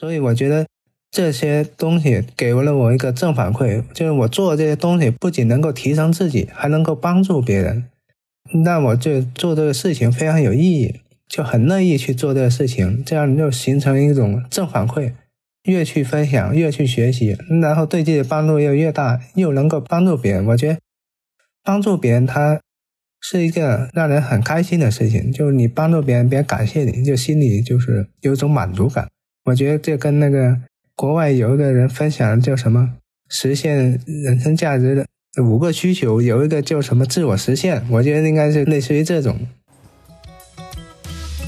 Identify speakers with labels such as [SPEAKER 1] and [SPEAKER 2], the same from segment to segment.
[SPEAKER 1] 所以我觉得这些东西给了我一个正反馈，就是我做这些东西不仅能够提升自己，还能够帮助别人，那我就做这个事情非常有意义，就很乐意去做这个事情，这样就形成一种正反馈。越去分享，越去学习，然后对自己的帮助又越大，又能够帮助别人。我觉得帮助别人，他是一个让人很开心的事情。就是你帮助别人，别人感谢你，就心里就是有种满足感。我觉得这跟那个国外有一个人分享叫什么实现人生价值的五个需求，有一个叫什么自我实现。我觉得应该是类似于这种。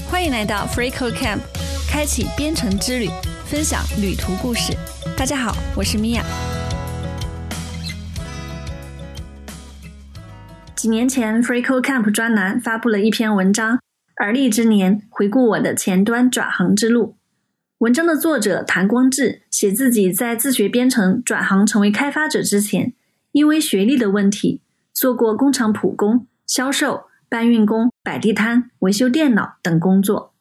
[SPEAKER 2] 欢迎来到 FreeCode Camp，开启编程之旅。分享旅途故事。大家好，我是米娅。几年前，FreeCode Camp 专栏发布了一篇文章《而立之年：回顾我的前端转行之路》。文章的作者谭光志写自己在自学编程转行成为开发者之前，因为学历的问题，做过工厂普工、销售、搬运工、摆地摊、维修电脑等工作。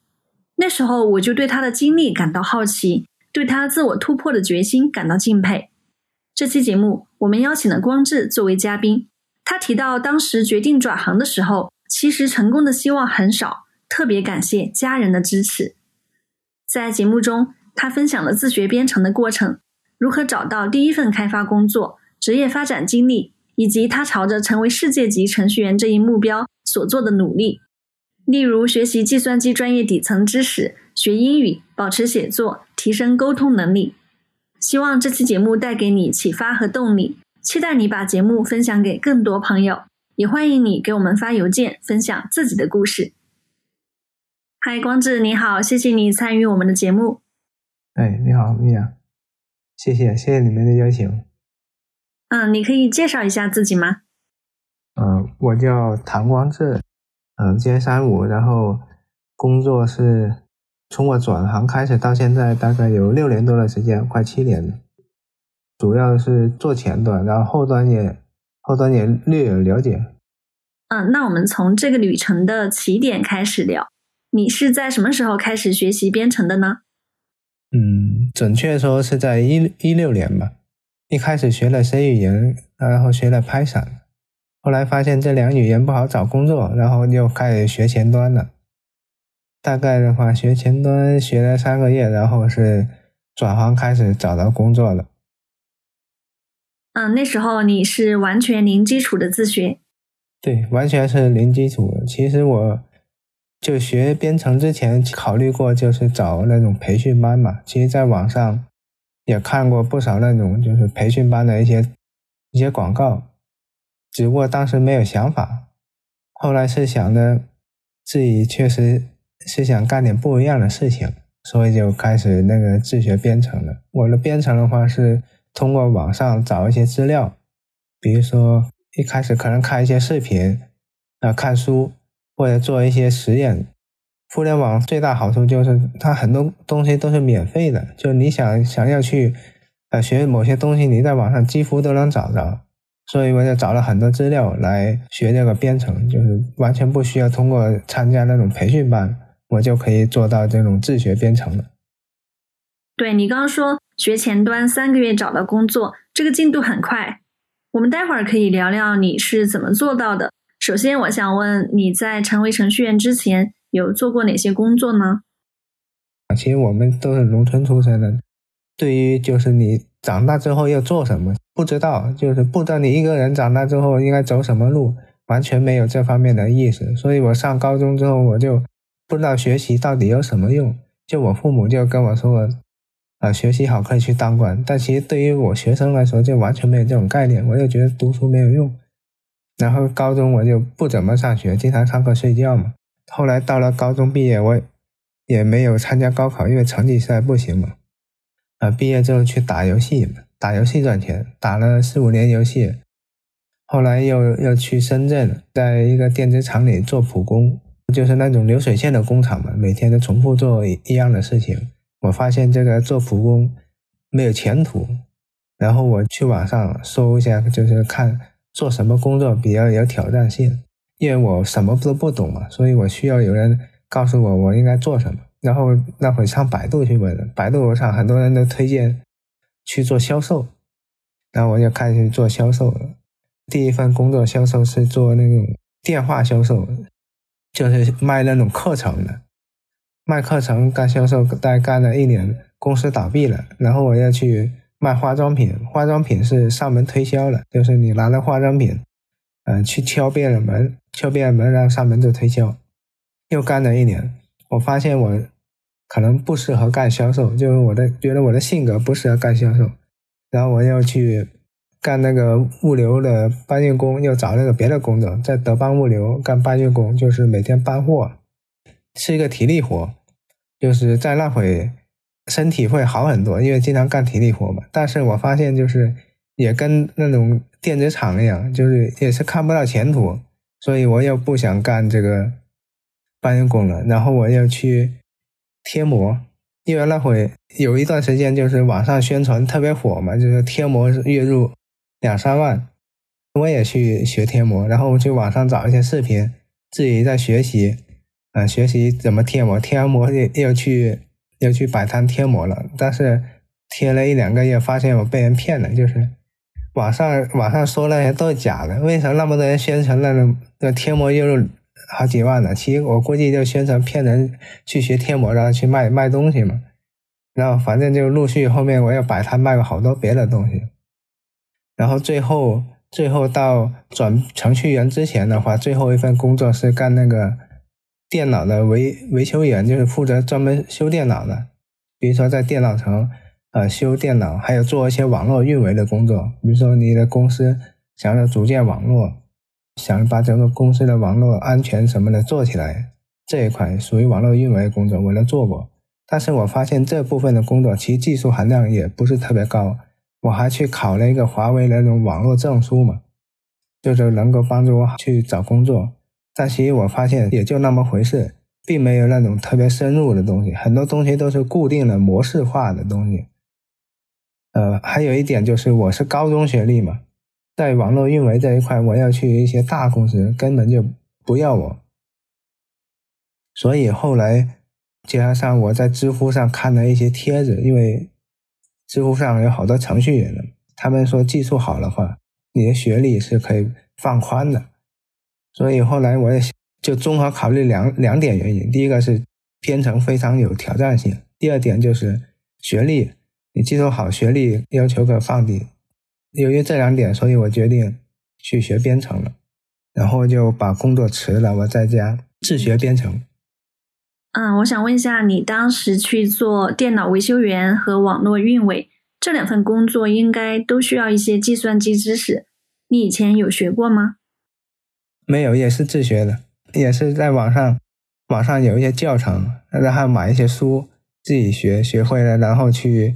[SPEAKER 2] 那时候我就对他的经历感到好奇，对他自我突破的决心感到敬佩。这期节目我们邀请了光志作为嘉宾，他提到当时决定转行的时候，其实成功的希望很少，特别感谢家人的支持。在节目中，他分享了自学编程的过程，如何找到第一份开发工作、职业发展经历，以及他朝着成为世界级程序员这一目标所做的努力。例如，学习计算机专业底层知识，学英语，保持写作，提升沟通能力。希望这期节目带给你启发和动力，期待你把节目分享给更多朋友，也欢迎你给我们发邮件分享自己的故事。嗨，光志，你好，谢谢你参与我们的节目。
[SPEAKER 1] 哎，你好，米娅，谢谢，谢谢你们的邀请。
[SPEAKER 2] 嗯，你可以介绍一下自己吗？
[SPEAKER 1] 嗯，我叫唐光志。嗯，今年三五，然后工作是从我转行开始到现在，大概有六年多的时间，快七年了。主要是做前端，然后后端也后端也略有了解。
[SPEAKER 2] 嗯，那我们从这个旅程的起点开始聊。你是在什么时候开始学习编程的呢？
[SPEAKER 1] 嗯，准确说是在一一六年吧。一开始学了 C 语言，然后学了 Python。后来发现这两语言不好找工作，然后就开始学前端了。大概的话，学前端学了三个月，然后是转行开始找到工作了。
[SPEAKER 2] 嗯，那时候你是完全零基础的自学？
[SPEAKER 1] 对，完全是零基础。其实我就学编程之前考虑过，就是找那种培训班嘛。其实在网上也看过不少那种就是培训班的一些一些广告。只不过当时没有想法，后来是想着自己确实是想干点不一样的事情，所以就开始那个自学编程了。我的编程的话是通过网上找一些资料，比如说一开始可能看一些视频，啊看书或者做一些实验。互联网最大好处就是它很多东西都是免费的，就你想想要去呃学某些东西，你在网上几乎都能找着。所以我就找了很多资料来学这个编程，就是完全不需要通过参加那种培训班，我就可以做到这种自学编程了。
[SPEAKER 2] 对你刚刚说学前端三个月找到工作，这个进度很快。我们待会儿可以聊聊你是怎么做到的。首先，我想问你在成为程序员之前有做过哪些工作呢？
[SPEAKER 1] 其实我们都是农村出身的，对于就是你长大之后要做什么。不知道，就是不知道你一个人长大之后应该走什么路，完全没有这方面的意识。所以我上高中之后，我就不知道学习到底有什么用。就我父母就跟我说，啊，学习好可以去当官。但其实对于我学生来说，就完全没有这种概念。我就觉得读书没有用。然后高中我就不怎么上学，经常上课睡觉嘛。后来到了高中毕业，我也没有参加高考，因为成绩实在不行嘛。啊，毕业之后去打游戏。打游戏赚钱，打了四五年游戏，后来又又去深圳，在一个电子厂里做普工，就是那种流水线的工厂嘛，每天都重复做一样的事情。我发现这个做普工没有前途，然后我去网上搜一下，就是看做什么工作比较有挑战性，因为我什么都不懂嘛，所以我需要有人告诉我我应该做什么。然后那会上百度去问，百度上很多人都推荐去做销售，然后我就开始做销售了。第一份工作销售是做那种电话销售，就是卖那种课程的。卖课程干销售，大概干了一年，公司倒闭了，然后我要去卖化妆品。化妆品是上门推销的，就是你拿着化妆品，嗯，去敲别人门，敲别人门，然后上门做推销。又干了一年，我发现我可能不适合干销售，就是我的觉得我的性格不适合干销售，然后我又去干那个物流的搬运工，又找那个别的工作，在德邦物流干搬运工，就是每天搬货。是一个体力活，就是在那会身体会好很多，因为经常干体力活嘛。但是我发现就是也跟那种电子厂一样，就是也是看不到前途，所以我又不想干这个搬运工了。然后我又去贴膜，因为那会有一段时间就是网上宣传特别火嘛，就是贴膜月入两三万，我也去学贴膜，然后我去网上找一些视频，自己在学习。啊，学习怎么贴膜，贴完膜又又去又去摆摊贴膜了。但是贴了一两个月，发现我被人骗了，就是网上网上说那些都是假的。为什么那么多人宣传那种那贴膜月入好几万呢？其实我估计就宣传骗人去学贴膜，然后去卖卖东西嘛。然后反正就陆续后面我又摆摊卖过好多别的东西。然后最后最后到转程序员之前的话，最后一份工作是干那个。电脑的维维修员就是负责专门修电脑的，比如说在电脑城，呃，修电脑，还有做一些网络运维的工作。比如说你的公司想要组建网络，想把整个公司的网络安全什么的做起来，这一块属于网络运维工作，我都做过。但是我发现这部分的工作其实技术含量也不是特别高。我还去考了一个华为的那种网络证书嘛，就是能够帮助我去找工作。但其实我发现也就那么回事，并没有那种特别深入的东西，很多东西都是固定的模式化的东西。呃，还有一点就是我是高中学历嘛，在网络运维这一块，我要去一些大公司，根本就不要我。所以后来加上我在知乎上看了一些帖子，因为知乎上有好多程序员，他们说技术好的话，你的学历是可以放宽的。所以后来我也就综合考虑两两点原因，第一个是编程非常有挑战性，第二点就是学历，你技术好，学历要求可放低。由于这两点，所以我决定去学编程了，然后就把工作辞了，我在家自学编程。
[SPEAKER 2] 嗯，我想问一下，你当时去做电脑维修员和网络运维这两份工作，应该都需要一些计算机知识，你以前有学过吗？
[SPEAKER 1] 没有，也是自学的，也是在网上，网上有一些教程，然后买一些书，自己学，学会了，然后去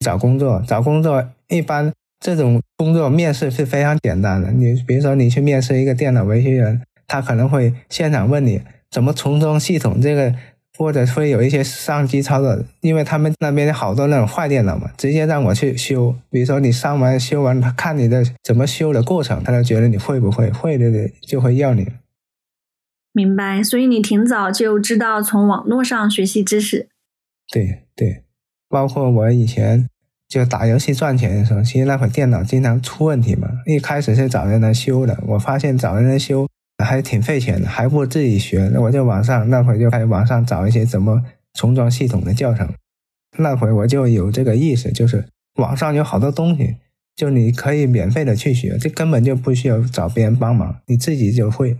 [SPEAKER 1] 找工作。找工作一般这种工作面试是非常简单的。你比如说，你去面试一个电脑维修员，他可能会现场问你怎么重装系统，这个。或者会有一些上机操作，因为他们那边好多那种坏电脑嘛，直接让我去修。比如说你上完修完，他看你的怎么修的过程，他就觉得你会不会，会的就会要你。
[SPEAKER 2] 明白，所以你挺早就知道从网络上学习知识。
[SPEAKER 1] 对对，包括我以前就打游戏赚钱的时候，其实那会电脑经常出问题嘛，一开始是找人来修的，我发现找人来修。还挺费钱的，还不如自己学。那我就网上那会就开始网上找一些怎么重装系统的教程。那会我就有这个意识，就是网上有好多东西，就你可以免费的去学，这根本就不需要找别人帮忙，你自己就会。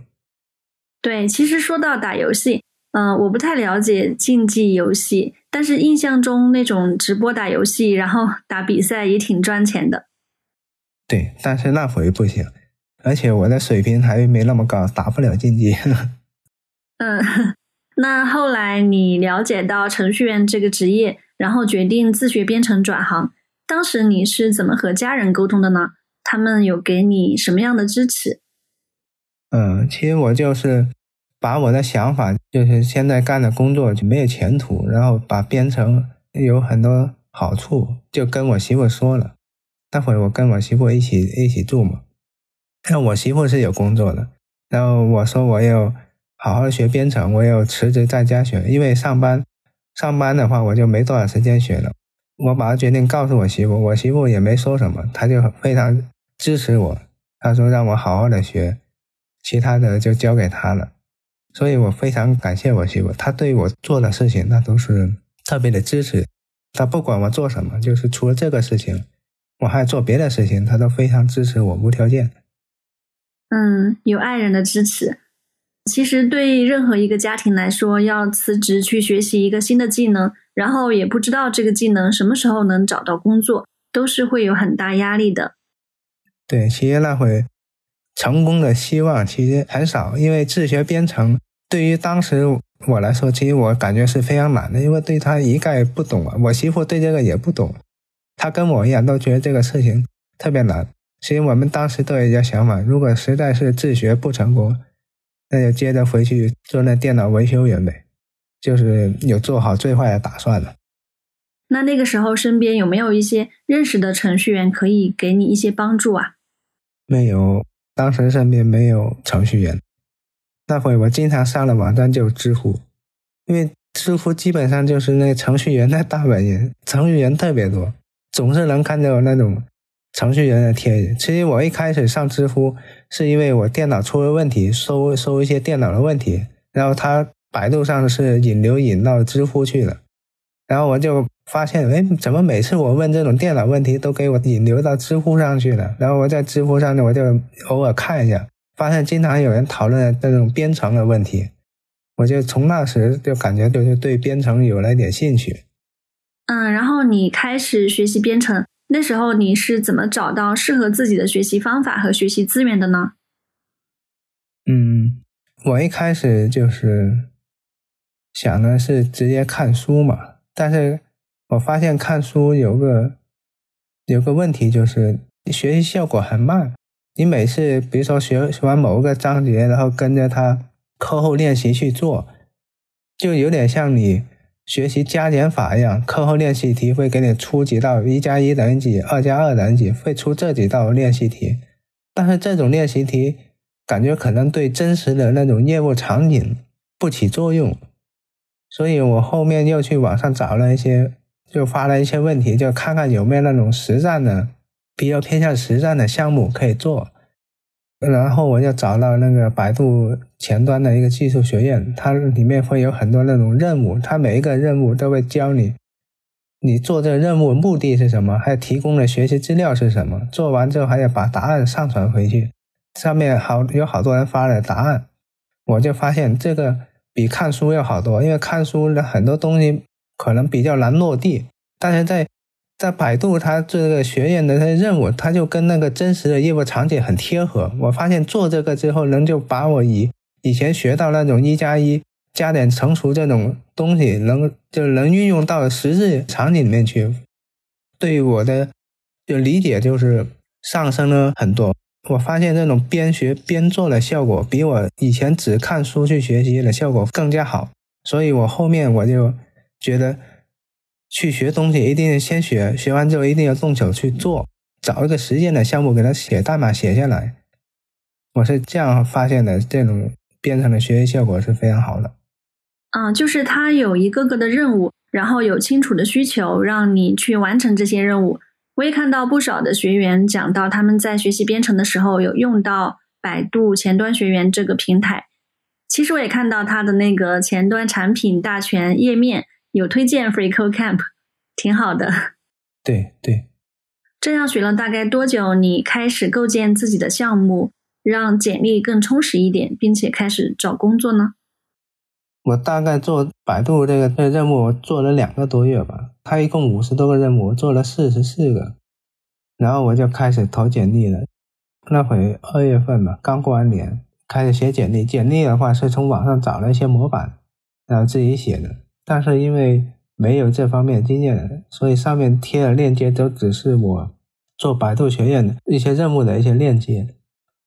[SPEAKER 2] 对，其实说到打游戏，嗯，我不太了解竞技游戏，但是印象中那种直播打游戏，然后打比赛也挺赚钱的。
[SPEAKER 1] 对，但是那会不行。而且我的水平还没那么高，打不了竞技。
[SPEAKER 2] 嗯，那后来你了解到程序员这个职业，然后决定自学编程转行，当时你是怎么和家人沟通的呢？他们有给你什么样的支持？
[SPEAKER 1] 嗯，其实我就是把我的想法，就是现在干的工作就没有前途，然后把编程有很多好处，就跟我媳妇说了。那会我跟我媳妇一起一起住嘛。那我媳妇是有工作的，然后我说我要好好学编程，我要辞职在家学，因为上班上班的话，我就没多少时间学了。我把决定告诉我媳妇，我媳妇也没说什么，她就非常支持我。她说让我好好的学，其他的就交给她了。所以我非常感谢我媳妇，她对我做的事情，那都是特别的支持。她不管我做什么，就是除了这个事情，我还做别的事情，她都非常支持我，无条件。
[SPEAKER 2] 嗯，有爱人的支持。其实对任何一个家庭来说，要辞职去学习一个新的技能，然后也不知道这个技能什么时候能找到工作，都是会有很大压力的。
[SPEAKER 1] 对，其实那会成功的希望其实很少，因为自学编程对于当时我来说，其实我感觉是非常难的，因为对他一概不懂啊。我媳妇对这个也不懂，她跟我一样都觉得这个事情特别难。其实我们当时都有一个想法，如果实在是自学不成功，那就接着回去做那电脑维修员呗，就是有做好最坏的打算了。
[SPEAKER 2] 那那个时候身边有没有一些认识的程序员可以给你一些帮助啊？
[SPEAKER 1] 没有，当时身边没有程序员。那会我经常上的网站就知乎，因为知乎基本上就是那程序员的大本营，程序员特别多，总是能看到那种。程序员的天，其实我一开始上知乎是因为我电脑出了问题，搜搜一些电脑的问题，然后他百度上是引流引到知乎去了，然后我就发现，哎，怎么每次我问这种电脑问题都给我引流到知乎上去了？然后我在知乎上呢，我就偶尔看一下，发现经常有人讨论这种编程的问题，我就从那时就感觉就是对编程有了一点兴趣。
[SPEAKER 2] 嗯，然后你开始学习编程。那时候你是怎么找到适合自己的学习方法和学习资源的呢？
[SPEAKER 1] 嗯，我一开始就是想的是直接看书嘛，但是我发现看书有个有个问题，就是学习效果很慢。你每次比如说学学完某个章节，然后跟着他课后练习去做，就有点像你。学习加减法一样，课后练习题会给你出几道一加一等于几，二加二等于几，会出这几道练习题。但是这种练习题感觉可能对真实的那种业务场景不起作用，所以我后面又去网上找了一些，就发了一些问题，就看看有没有那种实战的，比较偏向实战的项目可以做。然后我就找到那个百度前端的一个技术学院，它里面会有很多那种任务，它每一个任务都会教你，你做这个任务目的是什么，还有提供的学习资料是什么，做完之后还要把答案上传回去，上面好有好多人发了答案，我就发现这个比看书要好多，因为看书的很多东西可能比较难落地，但是在在百度，它这个学院的它任务，它就跟那个真实的业务场景很贴合。我发现做这个之后，能就把我以以前学到那种一加一加点乘除这种东西，能就能运用到实质场景里面去。对于我的就理解就是上升了很多。我发现这种边学边做的效果，比我以前只看书去学习的效果更加好。所以我后面我就觉得。去学东西一定先学，学完之后一定要动手去做，找一个实践的项目给他写代码写下来。我是这样发现的，这种编程的学习效果是非常好的。
[SPEAKER 2] 嗯，就是他有一个个的任务，然后有清楚的需求，让你去完成这些任务。我也看到不少的学员讲到，他们在学习编程的时候有用到百度前端学员这个平台。其实我也看到他的那个前端产品大全页面。有推荐 FreeCodeCamp，挺好的。
[SPEAKER 1] 对对，
[SPEAKER 2] 这样学了大概多久？你开始构建自己的项目，让简历更充实一点，并且开始找工作呢？
[SPEAKER 1] 我大概做百度这个这个任务做了两个多月吧，它一共五十多个任务，我做了四十四个，然后我就开始投简历了。那会二月份嘛，刚过完年，开始写简历。简历的话是从网上找了一些模板，然后自己写的。但是因为没有这方面经验，所以上面贴的链接都只是我做百度学院的一些任务的一些链接。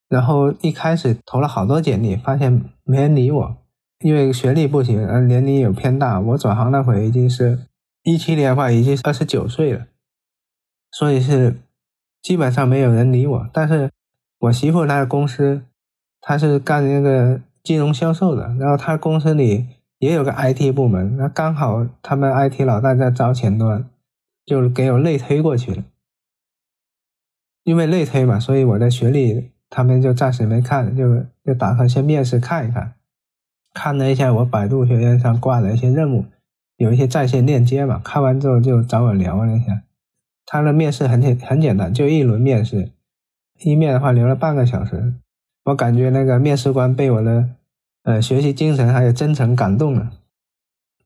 [SPEAKER 1] 然后一开始投了好多简历，发现没人理我，因为学历不行，嗯，年龄有偏大。我转行那会已经是一七年的话，已经二十九岁了，所以是基本上没有人理我。但是我媳妇她的公司，她是干那个金融销售的，然后她公司里。也有个 IT 部门，那刚好他们 IT 老大在招前端，就给我内推过去了。因为内推嘛，所以我的学历他们就暂时没看，就就打算先面试看一看。看了一下我百度学院上挂的一些任务，有一些在线链接嘛，看完之后就找我聊了一下。他的面试很简很简单，就一轮面试，一面的话留了半个小时。我感觉那个面试官被我的呃学习精神还有真诚感动了。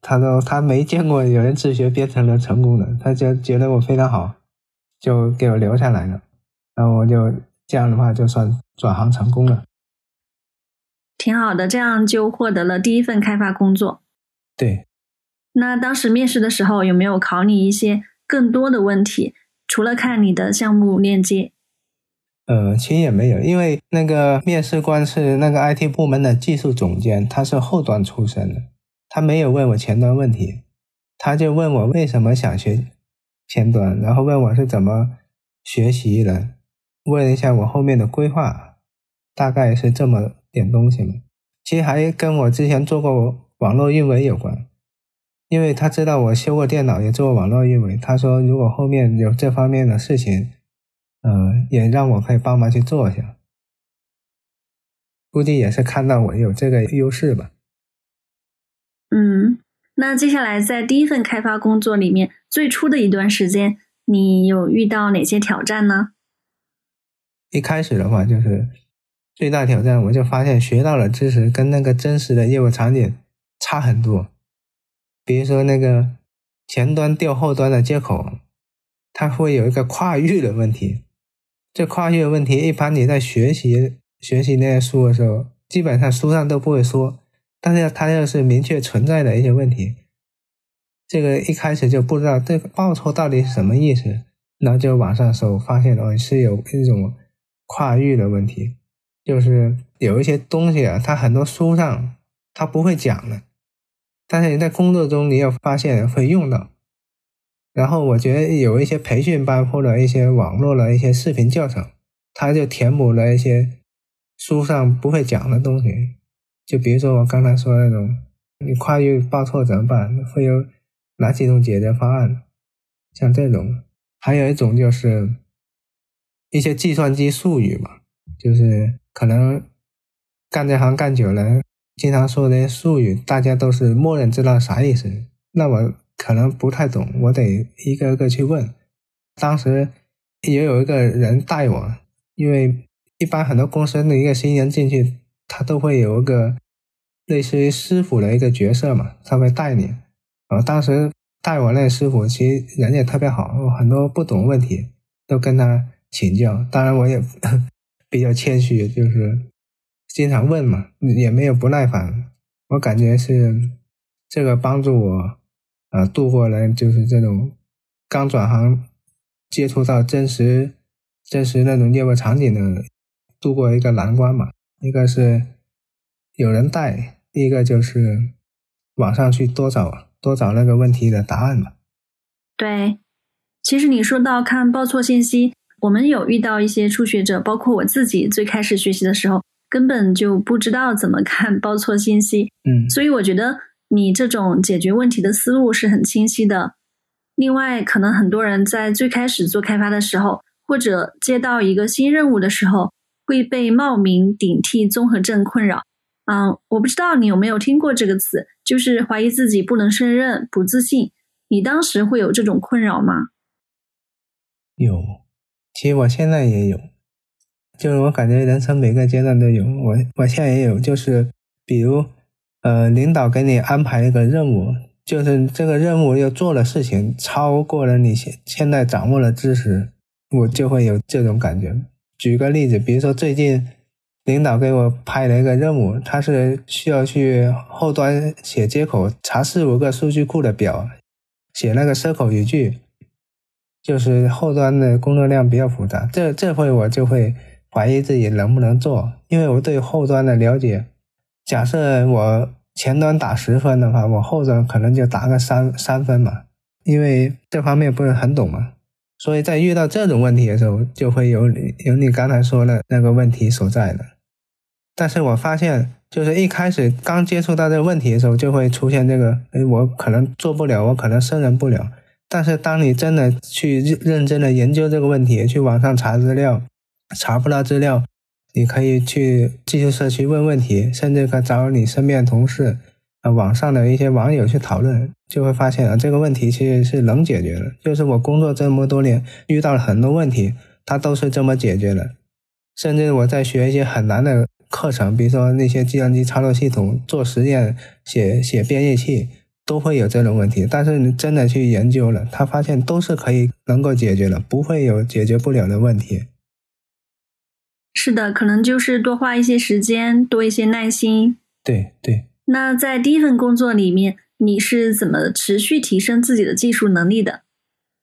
[SPEAKER 1] 他说他没见过有人自学编程能成功的，他就觉得我非常好，就给我留下来了。然后我就这样的话就算转行成功了。
[SPEAKER 2] 挺好的，这样就获得了第一份开发工作。
[SPEAKER 1] 对。
[SPEAKER 2] 那当时面试的时候有没有考你一些更多的问题？除了看你的项目链接？
[SPEAKER 1] 呃，其实也没有，因为那个面试官是那个 IT 部门的技术总监，他是后端出身的，他没有问我前端问题，他就问我为什么想学前端，然后问我是怎么学习的，问一下我后面的规划，大概是这么点东西嘛。其实还跟我之前做过网络运维有关，因为他知道我修过电脑，也做过网络运维，他说如果后面有这方面的事情。嗯，也让我可以帮忙去做一下，估计也是看到我有这个优势吧。
[SPEAKER 2] 嗯，那接下来在第一份开发工作里面，最初的一段时间，你有遇到哪些挑战呢？
[SPEAKER 1] 一开始的话，就是最大挑战，我就发现学到了知识跟那个真实的业务场景差很多。比如说那个前端调后端的接口，它会有一个跨域的问题。这跨域的问题，一般你在学习学习那些书的时候，基本上书上都不会说。但是它又是明确存在的一些问题，这个一开始就不知道这个报酬到底是什么意思，然后就网上搜，发现哦是有一种跨域的问题，就是有一些东西啊，它很多书上它不会讲的，但是你在工作中你又发现会用到。然后我觉得有一些培训班或者一些网络的一些视频教程，它就填补了一些书上不会讲的东西。就比如说我刚才说那种，你跨域报错怎么办？会有哪几种解决方案？像这种，还有一种就是一些计算机术语嘛，就是可能干这行干久了，经常说那些术语，大家都是默认知道啥意思。那我。可能不太懂，我得一个个去问。当时也有一个人带我，因为一般很多公司的一个新人进去，他都会有一个类似于师傅的一个角色嘛，他会带你。啊，当时带我那师傅其实人也特别好，很多不懂问题都跟他请教。当然我也比较谦虚，就是经常问嘛，也没有不耐烦。我感觉是这个帮助我。啊，度过了就是这种刚转行接触到真实、真实那种业务场景的，度过一个难关嘛。一个是有人带，第一个就是网上去多找多找那个问题的答案嘛。
[SPEAKER 2] 对，其实你说到看报错信息，我们有遇到一些初学者，包括我自己，最开始学习的时候根本就不知道怎么看报错信息。
[SPEAKER 1] 嗯，
[SPEAKER 2] 所以我觉得。你这种解决问题的思路是很清晰的。另外，可能很多人在最开始做开发的时候，或者接到一个新任务的时候，会被冒名顶替综合症困扰。嗯，我不知道你有没有听过这个词，就是怀疑自己不能胜任、不自信。你当时会有这种困扰吗？
[SPEAKER 1] 有，其实我现在也有，就是我感觉人生每个阶段都有。我我现在也有，就是比如。呃，领导给你安排一个任务，就是这个任务要做的事情超过了你现现在掌握的知识，我就会有这种感觉。举个例子，比如说最近领导给我派了一个任务，他是需要去后端写接口，查四五个数据库的表，写那个 SQL 语句，就是后端的工作量比较复杂。这这会我就会怀疑自己能不能做，因为我对后端的了解。假设我前端打十分的话，我后端可能就打个三三分嘛，因为这方面不是很懂嘛。所以在遇到这种问题的时候，就会有你有你刚才说的那个问题所在的。但是我发现就是一开始刚接触到这个问题的时候，就会出现这个，哎，我可能做不了，我可能胜任不了。但是当你真的去认认真的研究这个问题，去网上查资料，查不到资料，你可以去技术社区问问题，甚至可找你身边的同事。网上的一些网友去讨论，就会发现啊，这个问题其实是能解决的。就是我工作这么多年，遇到了很多问题，它都是这么解决的。甚至我在学一些很难的课程，比如说那些计算机操作系统、做实验、写写编译器，都会有这种问题。但是你真的去研究了，他发现都是可以能够解决的，不会有解决不了的问题。
[SPEAKER 2] 是的，可能就是多花一些时间，多一些耐心。
[SPEAKER 1] 对对。
[SPEAKER 2] 那在第一份工作里面，你是怎么持续提升自己的技术能力的？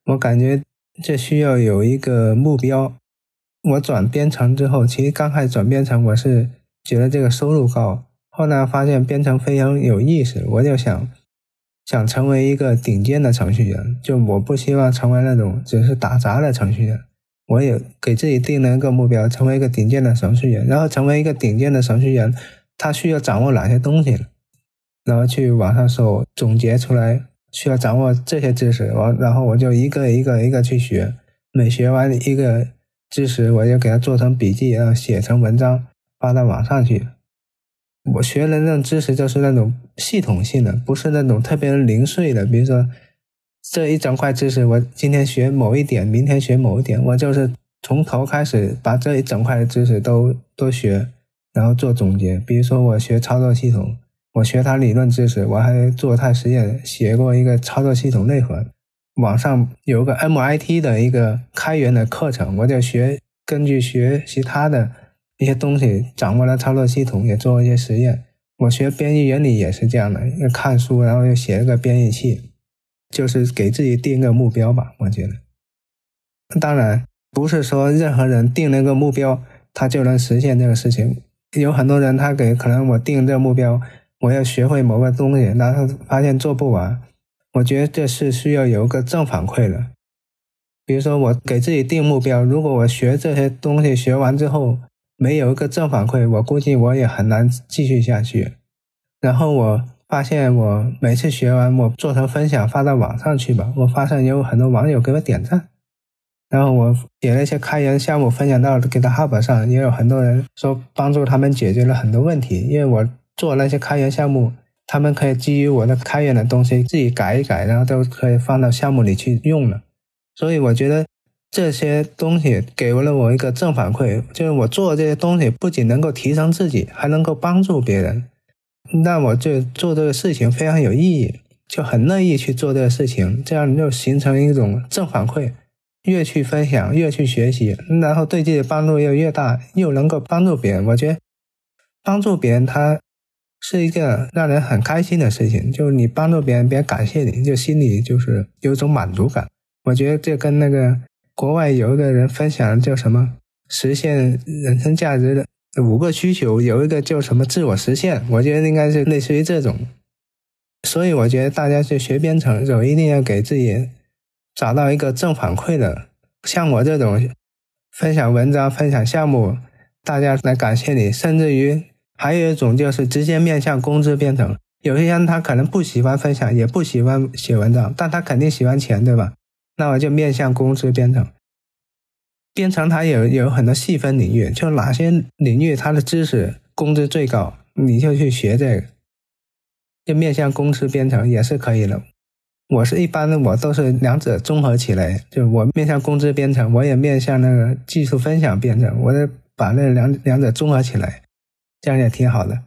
[SPEAKER 1] 我感觉这需要有一个目标。我转编程之后，其实刚开始转编程，我是觉得这个收入高，后来发现编程非常有意思，我就想想成为一个顶尖的程序员。就我不希望成为那种只是打杂的程序员，我也给自己定了一个目标，成为一个顶尖的程序员。然后成为一个顶尖的程序员，他需要掌握哪些东西？然后去网上搜总结出来，需要掌握这些知识，我然后我就一个一个一个去学，每学完一个知识，我就给它做成笔记，然后写成文章发到网上去。我学的那种知识就是那种系统性的，不是那种特别零碎的。比如说这一整块知识，我今天学某一点，明天学某一点，我就是从头开始把这一整块的知识都都学，然后做总结。比如说我学操作系统。我学它理论知识，我还做它实验，写过一个操作系统内核。网上有个 MIT 的一个开源的课程，我就学，根据学习它的一些东西，掌握了操作系统，也做一些实验。我学编译原理也是这样的，看书，然后又写了个编译器，就是给自己定个目标吧。我觉得，当然不是说任何人定了个目标，他就能实现这个事情。有很多人，他给可能我定这个目标。我要学会某个东西，然后发现做不完，我觉得这是需要有一个正反馈的。比如说，我给自己定目标，如果我学这些东西学完之后没有一个正反馈，我估计我也很难继续下去。然后我发现，我每次学完，我做成分享发到网上去吧，我发现也有很多网友给我点赞。然后我写了一些开源项目分享到 GitHub 上，也有很多人说帮助他们解决了很多问题，因为我。做那些开源项目，他们可以基于我的开源的东西自己改一改，然后都可以放到项目里去用了。所以我觉得这些东西给了我一个正反馈，就是我做这些东西不仅能够提升自己，还能够帮助别人。那我就做这个事情非常有意义，就很乐意去做这个事情，这样就形成一种正反馈，越去分享越去学习，然后对自己的帮助又越大，又能够帮助别人。我觉得帮助别人他。是一个让人很开心的事情，就是你帮助别人，别人感谢你，就心里就是有一种满足感。我觉得这跟那个国外有一个人分享叫什么实现人生价值的五个需求，有一个叫什么自我实现，我觉得应该是类似于这种。所以我觉得大家去学编程的时候，一定要给自己找到一个正反馈的，像我这种分享文章、分享项目，大家来感谢你，甚至于。还有一种就是直接面向工资编程，有些人他可能不喜欢分享，也不喜欢写文章，但他肯定喜欢钱，对吧？那我就面向工资编程。编程它有有很多细分领域，就哪些领域它的知识工资最高，你就去学这个，就面向工资编程也是可以的。我是一般的，我都是两者综合起来，就我面向工资编程，我也面向那个技术分享编程，我得把那两两者综合起来。这样也挺好的。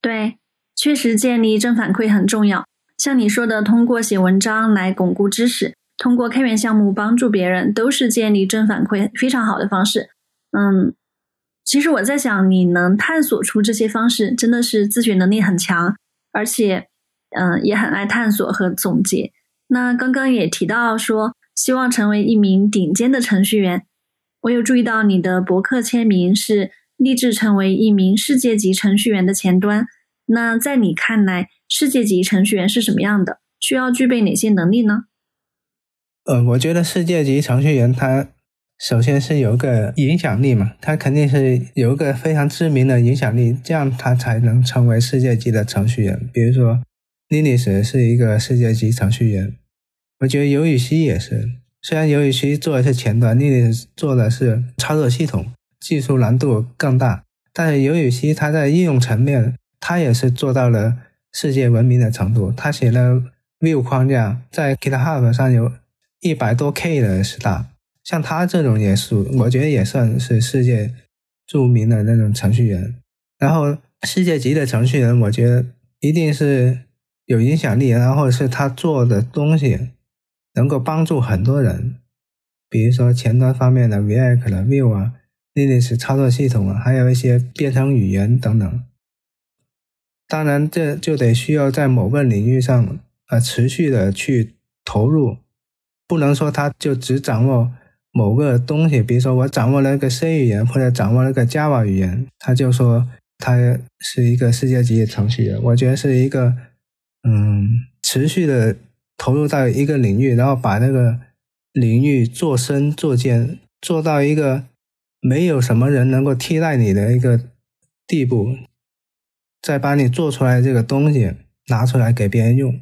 [SPEAKER 2] 对，确实建立正反馈很重要。像你说的，通过写文章来巩固知识，通过开源项目帮助别人，都是建立正反馈非常好的方式。嗯，其实我在想，你能探索出这些方式，真的是自学能力很强，而且，嗯，也很爱探索和总结。那刚刚也提到说，希望成为一名顶尖的程序员。我有注意到你的博客签名是。立志成为一名世界级程序员的前端，那在你看来，世界级程序员是什么样的？需要具备哪些能力呢？
[SPEAKER 1] 呃，我觉得世界级程序员他首先是有个影响力嘛，他肯定是有一个非常知名的影响力，这样他才能成为世界级的程序员。比如说，Linux 是一个世界级程序员，我觉得尤雨溪也是。虽然尤雨溪做的是前端，Linux 做的是操作系统，技术难度更大，但是尤雨溪他在应用层面，他也是做到了世界闻名的程度。他写了 Vue 框架，在 GitHub 上有一百多 K 的 star。像他这种也属，我觉得也算是世界著名的那种程序员。然后世界级的程序员，我觉得一定是有影响力，然后是他做的东西能够帮助很多人。比如说前端方面的 React、Vue 啊、Linux 操作系统啊，还有一些编程语言等等。当然，这就得需要在某个领域上呃持续的去投入，不能说他就只掌握。某个东西，比如说我掌握了一个 C 语言，或者掌握了一个 Java 语言，他就说他是一个世界级的程序员。我觉得是一个，嗯，持续的投入到一个领域，然后把那个领域做深做尖，做到一个没有什么人能够替代你的一个地步，再把你做出来这个东西拿出来给别人用，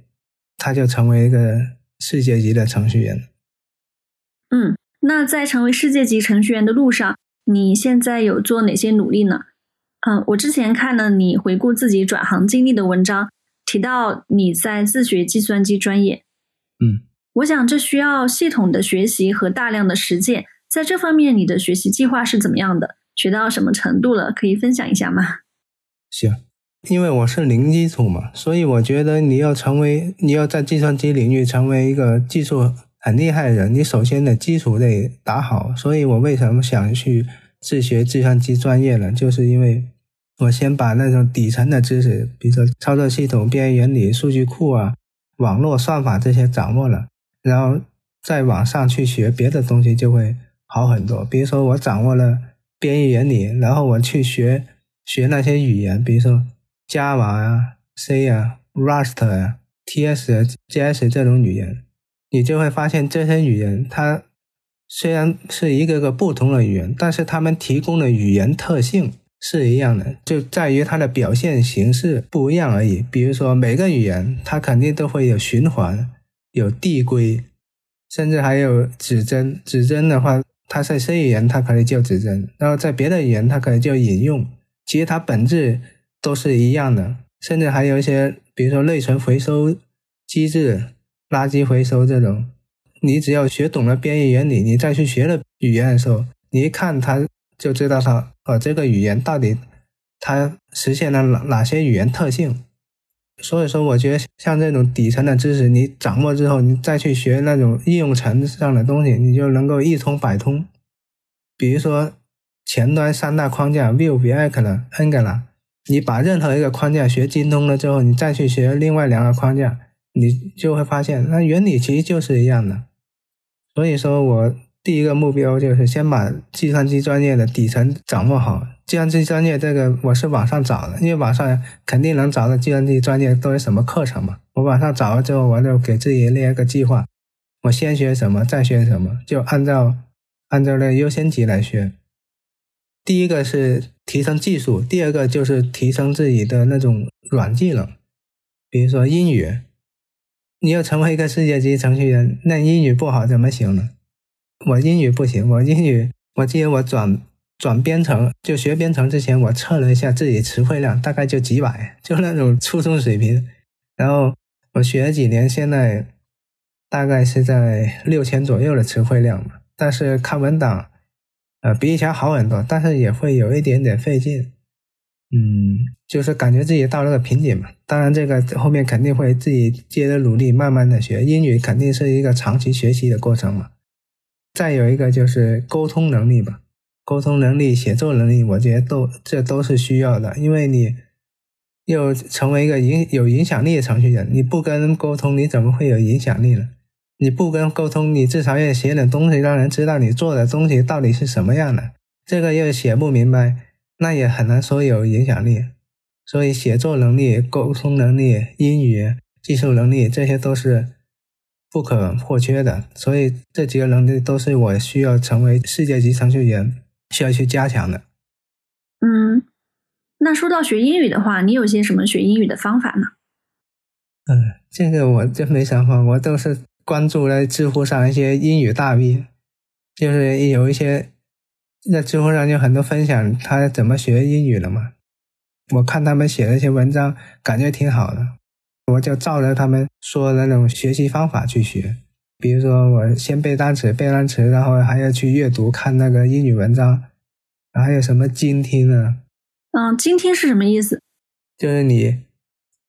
[SPEAKER 1] 他就成为一个世界级的程序员。
[SPEAKER 2] 嗯。那在成为世界级程序员的路上，你现在有做哪些努力呢？嗯，我之前看了你回顾自己转行经历的文章，提到你在自学计算机专业。
[SPEAKER 1] 嗯，
[SPEAKER 2] 我想这需要系统的学习和大量的实践，在这方面你的学习计划是怎么样的？学到什么程度了？可以分享一下吗？
[SPEAKER 1] 行，因为我是零基础嘛，所以我觉得你要成为，你要在计算机领域成为一个技术。很厉害的人，你首先的基础得打好。所以我为什么想去自学计算机专业呢？就是因为我先把那种底层的知识，比如说操作系统、编译原理、数据库啊、网络算法这些掌握了，然后再往上去学别的东西就会好很多。比如说我掌握了编译原理，然后我去学学那些语言，比如说 Java 啊、C 啊、Rust 啊、TS、JS 这种语言。你就会发现，这些语言它虽然是一个个不同的语言，但是它们提供的语言特性是一样的，就在于它的表现形式不一样而已。比如说，每个语言它肯定都会有循环、有递归，甚至还有指针。指针的话，它在 C 语言它可以叫指针，然后在别的语言它可以叫引用。其实它本质都是一样的，甚至还有一些，比如说内存回收机制。垃圾回收这种，你只要学懂了编译原理，你再去学了语言的时候，你一看它就知道它，呃，这个语言到底它实现了哪哪些语言特性。所以说，我觉得像这种底层的知识你掌握之后，你再去学那种应用层上的东西，你就能够一通百通。比如说前端三大框架，Vue、React、Angular，你把任何一个框架学精通了之后，你再去学另外两个框架。你就会发现，那原理其实就是一样的。所以说我第一个目标就是先把计算机专业的底层掌握好。计算机专业这个我是网上找的，因为网上肯定能找到计算机专业都有什么课程嘛。我网上找了之后，我就给自己列一个计划，我先学什么，再学什么，就按照按照那优先级来学。第一个是提升技术，第二个就是提升自己的那种软技能，比如说英语。你要成为一个世界级程序员，那英语不好怎么行呢？我英语不行，我英语，我记得我转转编程就学编程之前，我测了一下自己词汇量，大概就几百，就那种初中水平。然后我学了几年，现在大概是在六千左右的词汇量。但是看文档，呃，比以前好很多，但是也会有一点点费劲。嗯，就是感觉自己到了个瓶颈嘛。当然，这个后面肯定会自己接着努力，慢慢的学英语，肯定是一个长期学习的过程嘛。再有一个就是沟通能力吧，沟通能力、写作能力，我觉得都这都是需要的。因为你又成为一个影有影响力的程序员，你不跟人沟通，你怎么会有影响力呢？你不跟沟通，你至少要写点东西，让人知道你做的东西到底是什么样的。这个又写不明白。那也很难说有影响力，所以写作能力、沟通能力、英语、技术能力，这些都是不可或缺的。所以这几个能力都是我需要成为世界级程序员需要去加强的。
[SPEAKER 2] 嗯，那说到学英语的话，你有些什么学英语的方法呢？
[SPEAKER 1] 嗯，这个我真没想法，我都是关注了知乎上一些英语大 V，就是有一些在知乎上就很多分享他怎么学英语的嘛。我看他们写的一些文章，感觉挺好的，我就照着他们说的那种学习方法去学。比如说，我先背单词，背单词，然后还要去阅读，看那个英语文章，还有什么精听呢？
[SPEAKER 2] 嗯，精听是什么意思？
[SPEAKER 1] 就是你。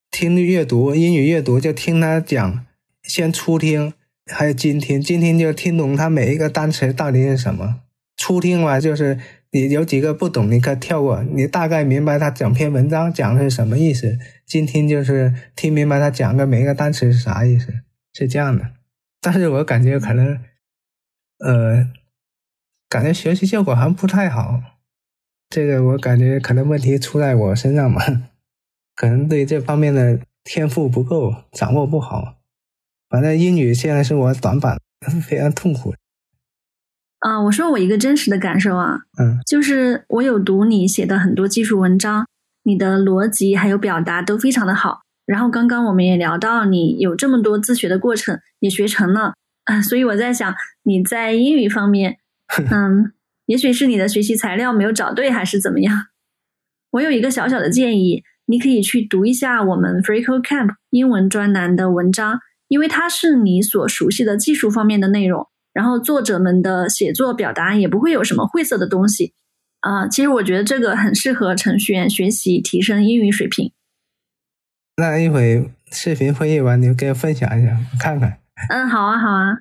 [SPEAKER 1] 听阅读英语阅读就听他讲，先初听，还有精听。精听就听懂他每一个单词到底是什么。初听嘛，就是你有几个不懂，你可以跳过，你大概明白他整篇文章讲的是什么意思。精听就是听明白他讲的每一个单词是啥意思，是这样的。但是我感觉可能，呃，感觉学习效果还不太好。这个我感觉可能问题出在我身上嘛。可能对这方面的天赋不够，掌握不好。反正英语现在是我短板，非常痛苦。
[SPEAKER 2] 啊，我说我一个真实的感受啊，
[SPEAKER 1] 嗯，
[SPEAKER 2] 就是我有读你写的很多技术文章，你的逻辑还有表达都非常的好。然后刚刚我们也聊到你有这么多自学的过程，也学成了啊，所以我在想你在英语方面，嗯，也许是你的学习材料没有找对，还是怎么样？我有一个小小的建议。你可以去读一下我们 FreeCodeCamp 英文专栏的文章，因为它是你所熟悉的技术方面的内容，然后作者们的写作表达也不会有什么晦涩的东西。啊，其实我觉得这个很适合程序员学习提升英语水平。
[SPEAKER 1] 那一会视频会议完，你给我分享一下，我看看。
[SPEAKER 2] 嗯，好啊，好啊。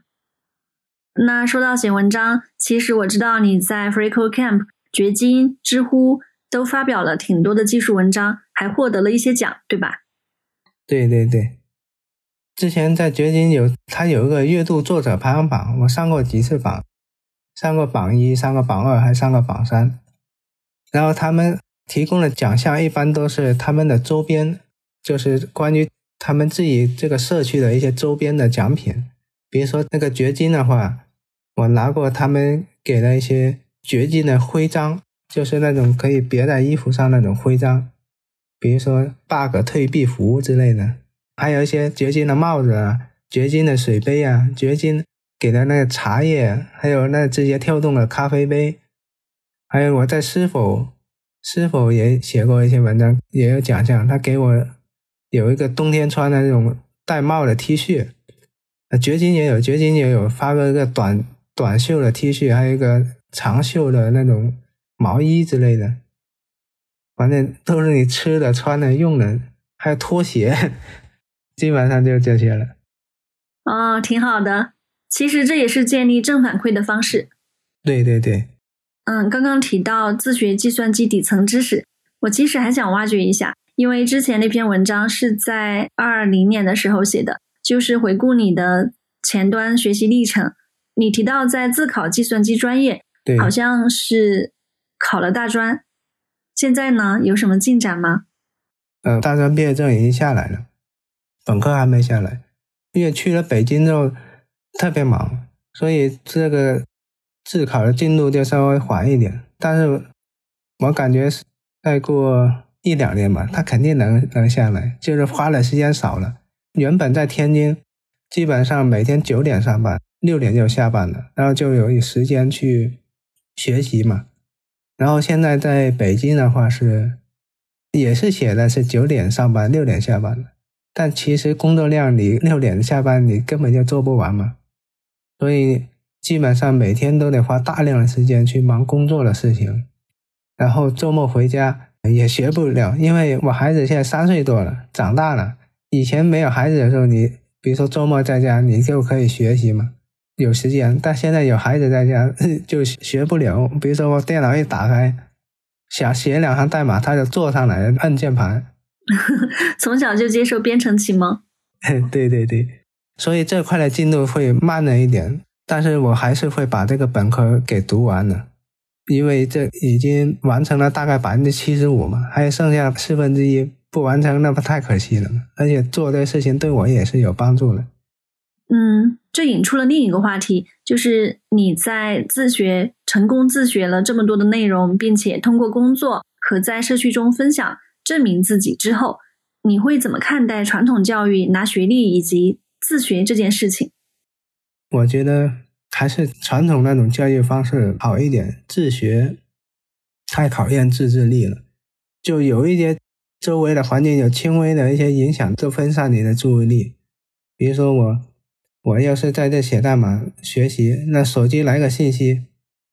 [SPEAKER 2] 那说到写文章，其实我知道你在 FreeCodeCamp、掘金、知乎。都发表了挺多的技术文章，还获得了一些奖，对吧？
[SPEAKER 1] 对对对，之前在掘金有他有一个月度作者排行榜，我上过几次榜，上过榜一，上过榜二，还上过榜三。然后他们提供的奖项一般都是他们的周边，就是关于他们自己这个社区的一些周边的奖品。比如说那个掘金的话，我拿过他们给的一些掘金的徽章。就是那种可以别在衣服上那种徽章，比如说 bug 退币服务之类的，还有一些掘金的帽子啊，掘金的水杯啊，掘金给的那个茶叶，还有那直接跳动的咖啡杯，还有我在是否是否也写过一些文章，也有奖项，他给我有一个冬天穿的那种戴帽的 T 恤，掘金也有，掘金也有发过一个短短袖的 T 恤，还有一个长袖的那种。毛衣之类的，反正都是你吃的、穿的、用的，还有拖鞋，基本上就这些了。
[SPEAKER 2] 哦，挺好的。其实这也是建立正反馈的方式。
[SPEAKER 1] 对对对。
[SPEAKER 2] 嗯，刚刚提到自学计算机底层知识，我其实还想挖掘一下，因为之前那篇文章是在二零年的时候写的，就是回顾你的前端学习历程。你提到在自考计算机专业，
[SPEAKER 1] 对，
[SPEAKER 2] 好像是。考了大专，现在呢有什么进展吗？
[SPEAKER 1] 嗯，大专毕业证已经下来了，本科还没下来。因为去了北京之后特别忙，所以这个自考的进度就稍微缓一点。但是我感觉再过一两年吧，他肯定能能下来，就是花的时间少了。原本在天津，基本上每天九点上班，六点就下班了，然后就有时间去学习嘛。然后现在在北京的话是，也是写的是九点上班，六点下班的，但其实工作量你六点下班你根本就做不完嘛，所以基本上每天都得花大量的时间去忙工作的事情，然后周末回家也学不了，因为我孩子现在三岁多了，长大了，以前没有孩子的时候，你比如说周末在家你就可以学习嘛。有时间，但现在有孩子在家就学不了。比如说我电脑一打开，想写两行代码，他就坐上来摁键盘。
[SPEAKER 2] 从小就接受编程启蒙。
[SPEAKER 1] 对对对，所以这块的进度会慢了一点，但是我还是会把这个本科给读完的，因为这已经完成了大概百分之七十五嘛，还有剩下四分之一不完成，那不太可惜了嘛？而且做这个事情对我也是有帮助的。
[SPEAKER 2] 嗯，这引出了另一个话题，就是你在自学成功自学了这么多的内容，并且通过工作和在社区中分享证明自己之后，你会怎么看待传统教育拿学历以及自学这件事情？
[SPEAKER 1] 我觉得还是传统那种教育方式好一点，自学太考验自制力了，就有一些周围的环境有轻微的一些影响，就分散你的注意力。比如说我，我要是在这写代码学习，那手机来个信息，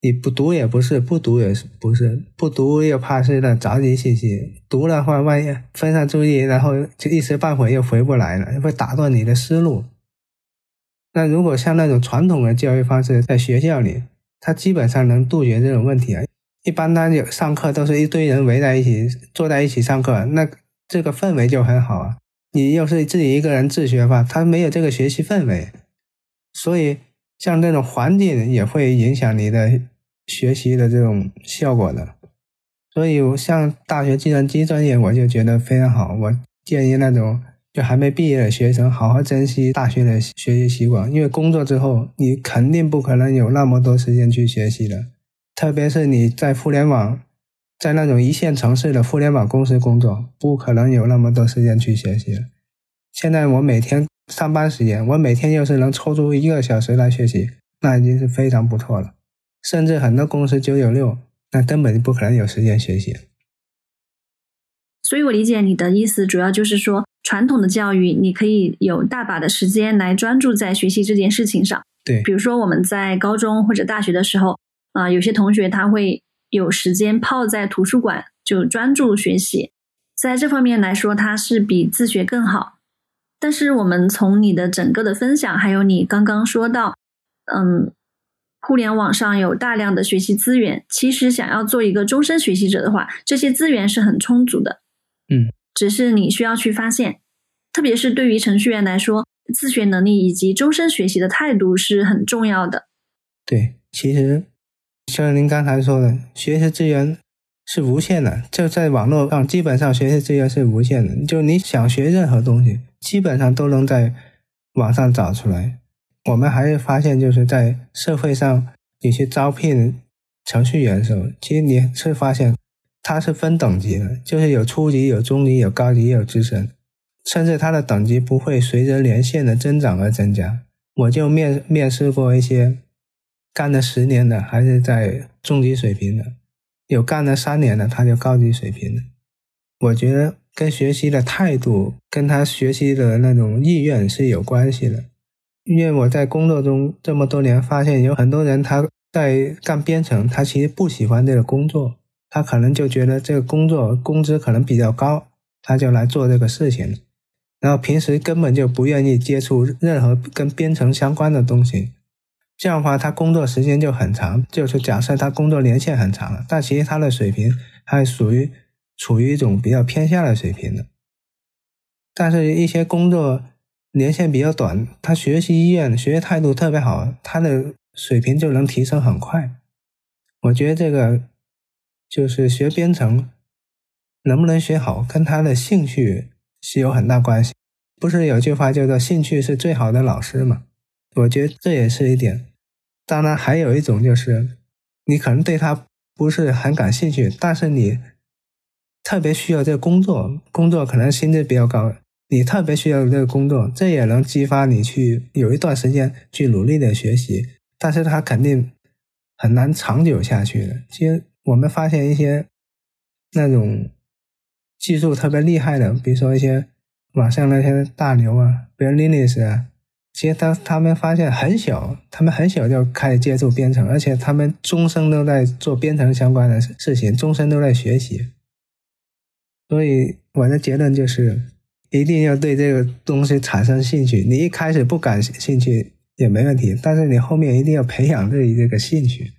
[SPEAKER 1] 你不读也不是，不读也是不是，不读又怕是那着急信息，读的话万一分散注意，然后就一时半会又回不来了，会打断你的思路。那如果像那种传统的教育方式，在学校里，他基本上能杜绝这种问题啊。一般他有上课都是一堆人围在一起，坐在一起上课，那这个氛围就很好啊。你要是自己一个人自学吧，他没有这个学习氛围，所以像这种环境也会影响你的学习的这种效果的。所以像大学计算机专业，我就觉得非常好。我建议那种就还没毕业的学生，好好珍惜大学的学习习惯，因为工作之后你肯定不可能有那么多时间去学习的，特别是你在互联网。在那种一线城市的互联网公司工作，不可能有那么多时间去学习。现在我每天上班时间，我每天要是能抽出一个小时来学习，那已经是非常不错了。甚至很多公司九九六，那根本就不可能有时间学习。
[SPEAKER 2] 所以我理解你的意思，主要就是说，传统的教育你可以有大把的时间来专注在学习这件事情上。
[SPEAKER 1] 对，
[SPEAKER 2] 比如说我们在高中或者大学的时候，啊，有些同学他会。有时间泡在图书馆就专注学习，在这方面来说，它是比自学更好。但是我们从你的整个的分享，还有你刚刚说到，嗯，互联网上有大量的学习资源，其实想要做一个终身学习者的话，这些资源是很充足的。
[SPEAKER 1] 嗯，
[SPEAKER 2] 只是你需要去发现，特别是对于程序员来说，自学能力以及终身学习的态度是很重要的。
[SPEAKER 1] 对，其实。像您刚才说的，学习资源是无限的，就在网络上，基本上学习资源是无限的。就你想学任何东西，基本上都能在网上找出来。我们还是发现，就是在社会上，你去招聘程序员的时候，其实你是发现它是分等级的，就是有初级、有中级、有高级、有资深，甚至它的等级不会随着年限的增长而增加。我就面面试过一些。干了十年的还是在中级水平的，有干了三年的他就高级水平的。我觉得跟学习的态度跟他学习的那种意愿是有关系的。因为我在工作中这么多年，发现有很多人他在干编程，他其实不喜欢这个工作，他可能就觉得这个工作工资可能比较高，他就来做这个事情，然后平时根本就不愿意接触任何跟编程相关的东西。这样的话，他工作时间就很长。就是假设他工作年限很长了，但其实他的水平还属于处于一种比较偏下的水平的。但是，一些工作年限比较短，他学习意愿、学习态度特别好，他的水平就能提升很快。我觉得这个就是学编程能不能学好，跟他的兴趣是有很大关系。不是有句话叫做“兴趣是最好的老师”吗？我觉得这也是一点，当然还有一种就是，你可能对他不是很感兴趣，但是你特别需要这个工作，工作可能薪资比较高，你特别需要这个工作，这也能激发你去有一段时间去努力的学习，但是他肯定很难长久下去的。其实我们发现一些那种技术特别厉害的，比如说一些网上那些大牛啊，比如 Linux 啊。其实他他们发现很小，他们很小就开始接触编程，而且他们终生都在做编程相关的事情，终身都在学习。所以我的结论就是，一定要对这个东西产生兴趣。你一开始不感兴趣也没问题，但是你后面一定要培养自己这个兴趣。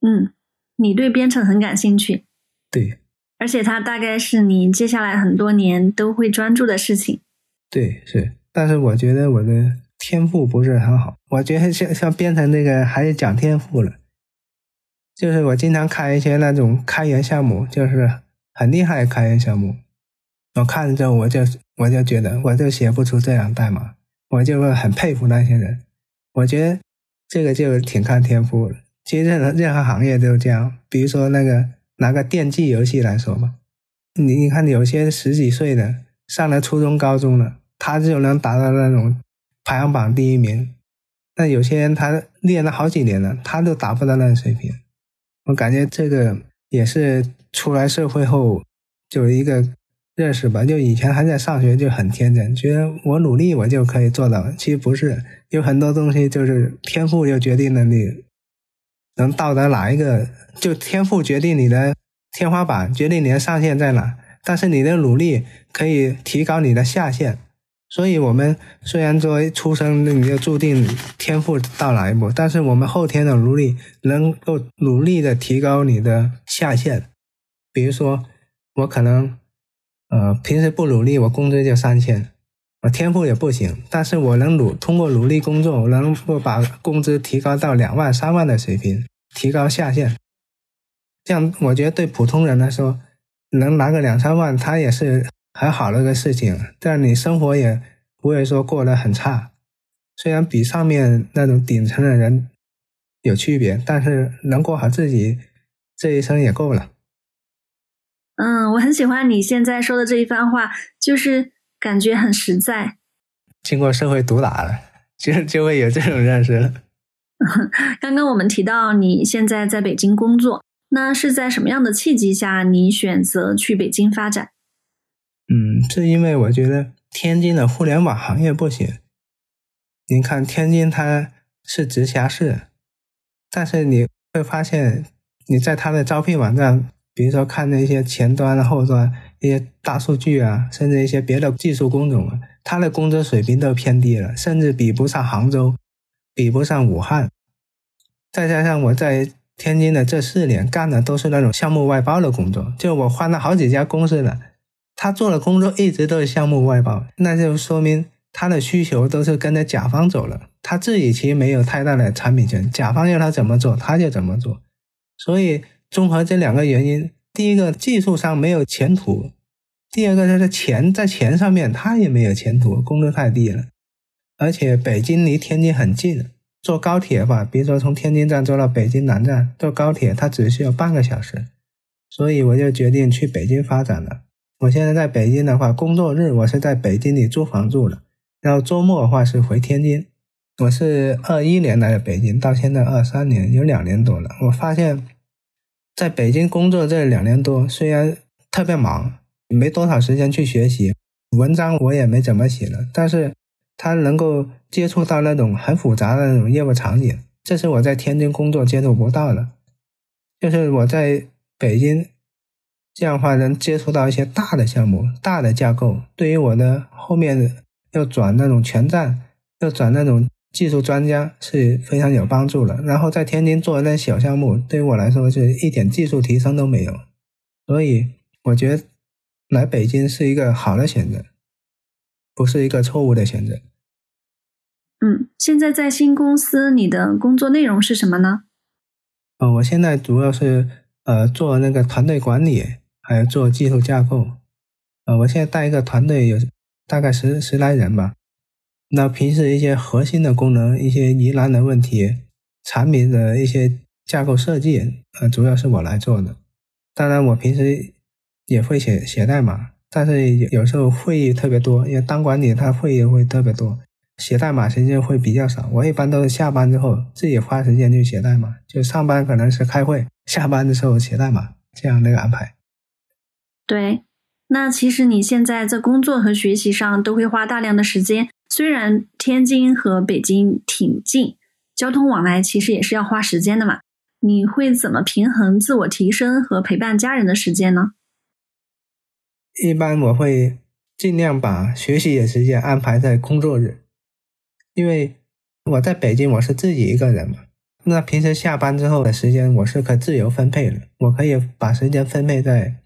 [SPEAKER 2] 嗯，你对编程很感兴趣，
[SPEAKER 1] 对，
[SPEAKER 2] 而且它大概是你接下来很多年都会专注的事情。
[SPEAKER 1] 对，是，但是我觉得我的。天赋不是很好，我觉得像像编程这个还是讲天赋了。就是我经常看一些那种开源项目，就是很厉害的开源项目。我看了之后，我就我就觉得我就写不出这样代码，我就会很佩服那些人。我觉得这个就挺看天赋的。其实任何任何行业都这样。比如说那个拿个电竞游戏来说吧，你你看有些十几岁的上了初中高中了，他就能达到那种排行榜第一名。那有些人他练了好几年了，他都达不到那个水平。我感觉这个也是出来社会后就一个认识吧。就以前还在上学就很天真，觉得我努力我就可以做到。其实不是，有很多东西就是天赋就决定了你能到达哪一个，就天赋决定你的天花板，决定你的上限在哪。但是你的努力可以提高你的下限。所以，我们虽然作为出生你就注定天赋到哪一步，但是我们后天的努力能够努力的提高你的下限。比如说，我可能呃平时不努力，我工资就三千，我天赋也不行，但是我能努通过努力工作，我能够把工资提高到两万、三万的水平，提高下限。这样，我觉得对普通人来说，能拿个两三万，他也是。很好的一个事情，但你生活也不会说过得很差。虽然比上面那种顶层的人有区别，但是能过好自己这一生也够了。
[SPEAKER 2] 嗯，我很喜欢你现在说的这一番话，就是感觉很实在。
[SPEAKER 1] 经过社会毒打了，就就会有这种认识了。
[SPEAKER 2] 刚刚我们提到你现在在北京工作，那是在什么样的契机下你选择去北京发展？
[SPEAKER 1] 嗯，是因为我觉得天津的互联网行业不行。您看，天津它是直辖市，但是你会发现，你在它的招聘网站，比如说看那些前端、后端一些大数据啊，甚至一些别的技术工种啊，它的工资水平都偏低了，甚至比不上杭州，比不上武汉。再加上我在天津的这四年干的都是那种项目外包的工作，就我换了好几家公司了。他做的工作一直都是项目外包，那就说明他的需求都是跟着甲方走了，他自己其实没有太大的产品权，甲方要他怎么做他就怎么做。所以综合这两个原因，第一个技术上没有前途，第二个他的钱在钱上面他也没有前途，工资太低了。而且北京离天津很近，坐高铁吧，比如说从天津站坐到北京南站，坐高铁它只需要半个小时，所以我就决定去北京发展了。我现在在北京的话，工作日我是在北京里租房住的，然后周末的话是回天津。我是二一年来的北京，到现在二三年，有两年多了。我发现，在北京工作这两年多，虽然特别忙，没多少时间去学习，文章我也没怎么写了，但是他能够接触到那种很复杂的那种业务场景，这是我在天津工作接触不到的。就是我在北京。这样的话，能接触到一些大的项目、大的架构，对于我的后面要转那种全站、要转那种技术专家是非常有帮助的。然后在天津做的那小项目，对于我来说是一点技术提升都没有。所以我觉得来北京是一个好的选择，不是一个错误的选择。
[SPEAKER 2] 嗯，现在在新公司，你的工作内容是什么呢？
[SPEAKER 1] 呃，我现在主要是呃做那个团队管理。还有做技术架构，呃，我现在带一个团队，有大概十十来人吧。那平时一些核心的功能、一些疑难的问题、产品的一些架构设计，呃，主要是我来做的。当然，我平时也会写写代码，但是有时候会议特别多，因为当管理他会议会特别多，写代码时间会比较少。我一般都是下班之后自己花时间去写代码，就上班可能是开会，下班的时候写代码这样的一个安排。
[SPEAKER 2] 对，那其实你现在在工作和学习上都会花大量的时间。虽然天津和北京挺近，交通往来其实也是要花时间的嘛。你会怎么平衡自我提升和陪伴家人的时间呢？
[SPEAKER 1] 一般我会尽量把学习的时间安排在工作日，因为我在北京我是自己一个人嘛。那平时下班之后的时间我是可自由分配的，我可以把时间分配在。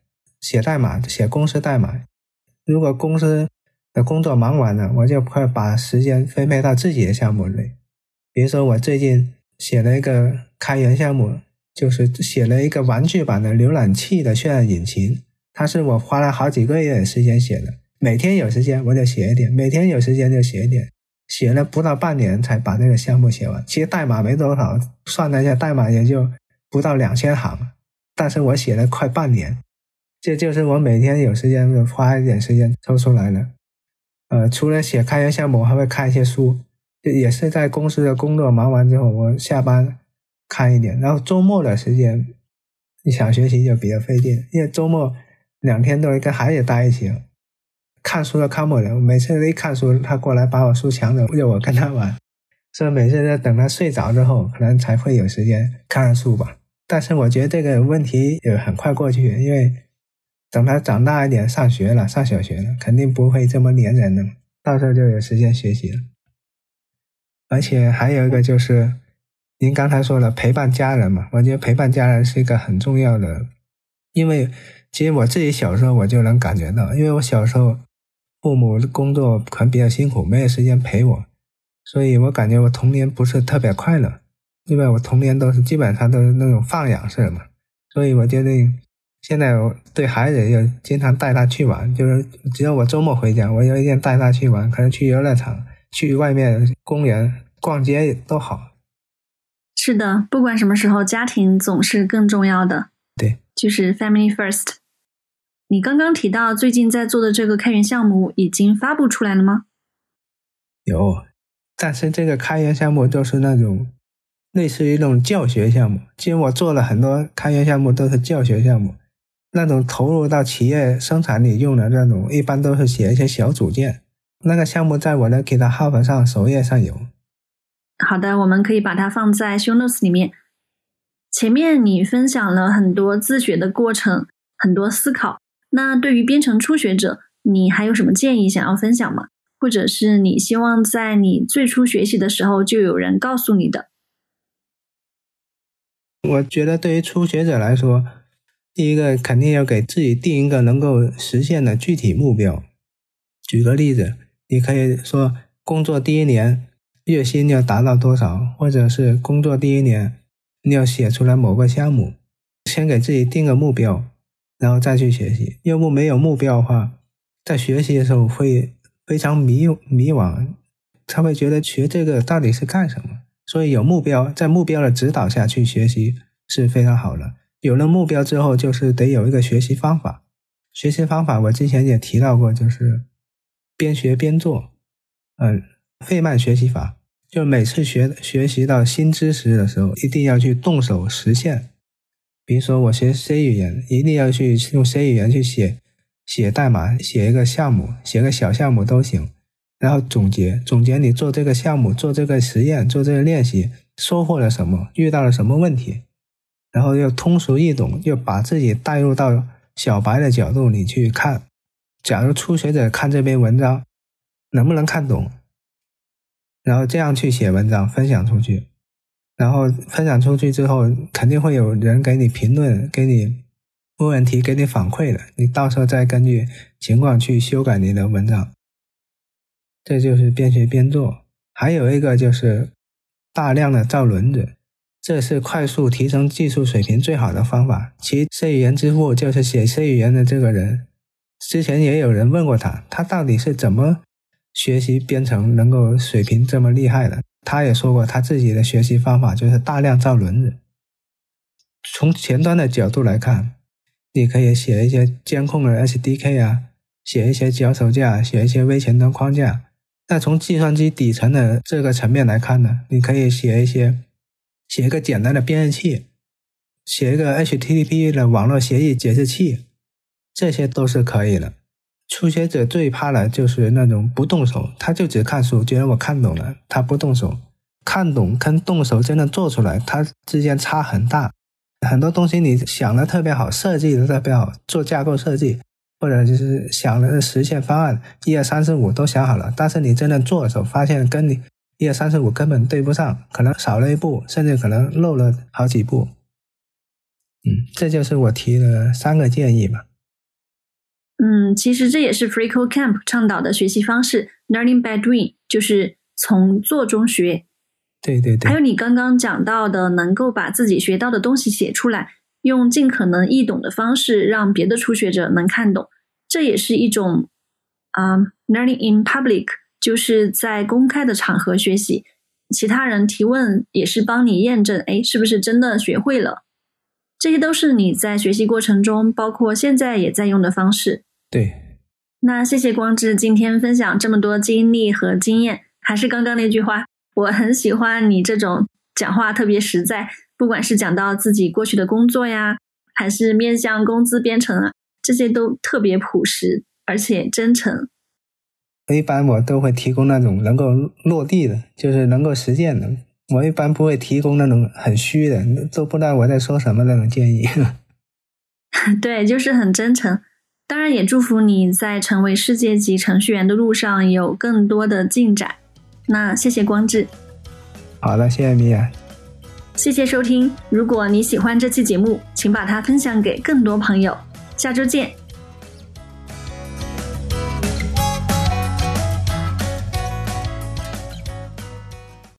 [SPEAKER 1] 写代码，写公司代码。如果公司的工作忙完了，我就快把时间分配到自己的项目里。比如说，我最近写了一个开源项目，就是写了一个玩具版的浏览器的渲染引擎。它是我花了好几个月的时间写的，每天有时间我就写一点，每天有时间就写一点。写了不到半年才把这个项目写完。其实代码没多少，算了一下，代码也就不到两千行，但是我写了快半年。这就是我每天有时间就花一点时间抽出来了。呃，除了写开源项目，我还会看一些书，也是在公司的工作忙完之后，我下班看一点。然后周末的时间，你想学习就比较费劲，因为周末两天都是跟孩子待一起，看书都看不了。每次一看书，他过来把我书抢走，要我跟他玩，所以每次都等他睡着之后，可能才会有时间看书吧。但是我觉得这个问题也很快过去，因为。等他长大一点，上学了，上小学了，肯定不会这么粘人了。到时候就有时间学习了。而且还有一个就是，您刚才说了陪伴家人嘛，我觉得陪伴家人是一个很重要的。因为其实我自己小时候我就能感觉到，因为我小时候父母的工作可能比较辛苦，没有时间陪我，所以我感觉我童年不是特别快乐。因为我童年都是基本上都是那种放养式的嘛，所以我决定。现在我对孩子要经常带他去玩，就是只要我周末回家，我有一天带他去玩，可能去游乐场、去外面公园逛街都好。
[SPEAKER 2] 是的，不管什么时候，家庭总是更重要的。
[SPEAKER 1] 对，
[SPEAKER 2] 就是 family first。你刚刚提到最近在做的这个开源项目已经发布出来了吗？
[SPEAKER 1] 有，但是这个开源项目都是那种类似于那种教学项目。其实我做了很多开源项目，都是教学项目。那种投入到企业生产里用的那种，一般都是写一些小组件。那个项目在我的 GitHub 上首页上有。
[SPEAKER 2] 好的，我们可以把它放在 Show Notes 里面。前面你分享了很多自学的过程，很多思考。那对于编程初学者，你还有什么建议想要分享吗？或者是你希望在你最初学习的时候就有人告诉你的？
[SPEAKER 1] 我觉得对于初学者来说。第一个肯定要给自己定一个能够实现的具体目标。举个例子，你可以说工作第一年月薪要达到多少，或者是工作第一年你要写出来某个项目，先给自己定个目标，然后再去学习。要不没有目标的话，在学习的时候会非常迷迷惘，他会觉得学这个到底是干什么。所以有目标，在目标的指导下去学习是非常好的。有了目标之后，就是得有一个学习方法。学习方法我之前也提到过，就是边学边做，嗯，费曼学习法。就是每次学学习到新知识的时候，一定要去动手实现。比如说我学 C 语言，一定要去用 C 语言去写写代码，写一个项目，写个小项目都行。然后总结总结你做这个项目、做这个实验、做这个练习收获了什么，遇到了什么问题。然后又通俗易懂，又把自己带入到小白的角度里去看。假如初学者看这篇文章，能不能看懂？然后这样去写文章，分享出去。然后分享出去之后，肯定会有人给你评论，给你问问题，给你反馈的。你到时候再根据情况去修改你的文章。这就是边学边做。还有一个就是大量的造轮子。这是快速提升技术水平最好的方法。其 C 语言之父就是写 C 语言的这个人。之前也有人问过他，他到底是怎么学习编程，能够水平这么厉害的？他也说过，他自己的学习方法就是大量造轮子。从前端的角度来看，你可以写一些监控的 SDK 啊，写一些脚手架，写一些微前端框架。那从计算机底层的这个层面来看呢，你可以写一些。写一个简单的编译器，写一个 HTTP 的网络协议解释器，这些都是可以的。初学者最怕的就是那种不动手，他就只看书，觉得我看懂了，他不动手。看懂跟动手真的做出来，它之间差很大。很多东西你想的特别好，设计的特别好，做架构设计，或者就是想的实现方案，一二三四五都想好了，但是你真的做的时候，发现跟你。一二三四五根本对不上，可能少了一步，甚至可能漏了好几步。嗯，这就是我提的三个建议吧。
[SPEAKER 2] 嗯，其实这也是 FreeCodeCamp 倡导的学习方式，Learning by Doing，就是从做中学。
[SPEAKER 1] 对对对。
[SPEAKER 2] 还有你刚刚讲到的，能够把自己学到的东西写出来，用尽可能易懂的方式让别的初学者能看懂，这也是一种啊，Learning in Public。就是在公开的场合学习，其他人提问也是帮你验证，哎，是不是真的学会了？这些都是你在学习过程中，包括现在也在用的方式。
[SPEAKER 1] 对，
[SPEAKER 2] 那谢谢光志今天分享这么多经历和经验。还是刚刚那句话，我很喜欢你这种讲话特别实在，不管是讲到自己过去的工作呀，还是面向工资编程啊，这些都特别朴实而且真诚。
[SPEAKER 1] 一般我都会提供那种能够落地的，就是能够实践的。我一般不会提供那种很虚的，都不知道我在说什么那种建议。
[SPEAKER 2] 对，就是很真诚。当然，也祝福你在成为世界级程序员的路上有更多的进展。那谢谢光志。
[SPEAKER 1] 好的，谢谢米娅。
[SPEAKER 2] 谢谢收听。如果你喜欢这期节目，请把它分享给更多朋友。下周见。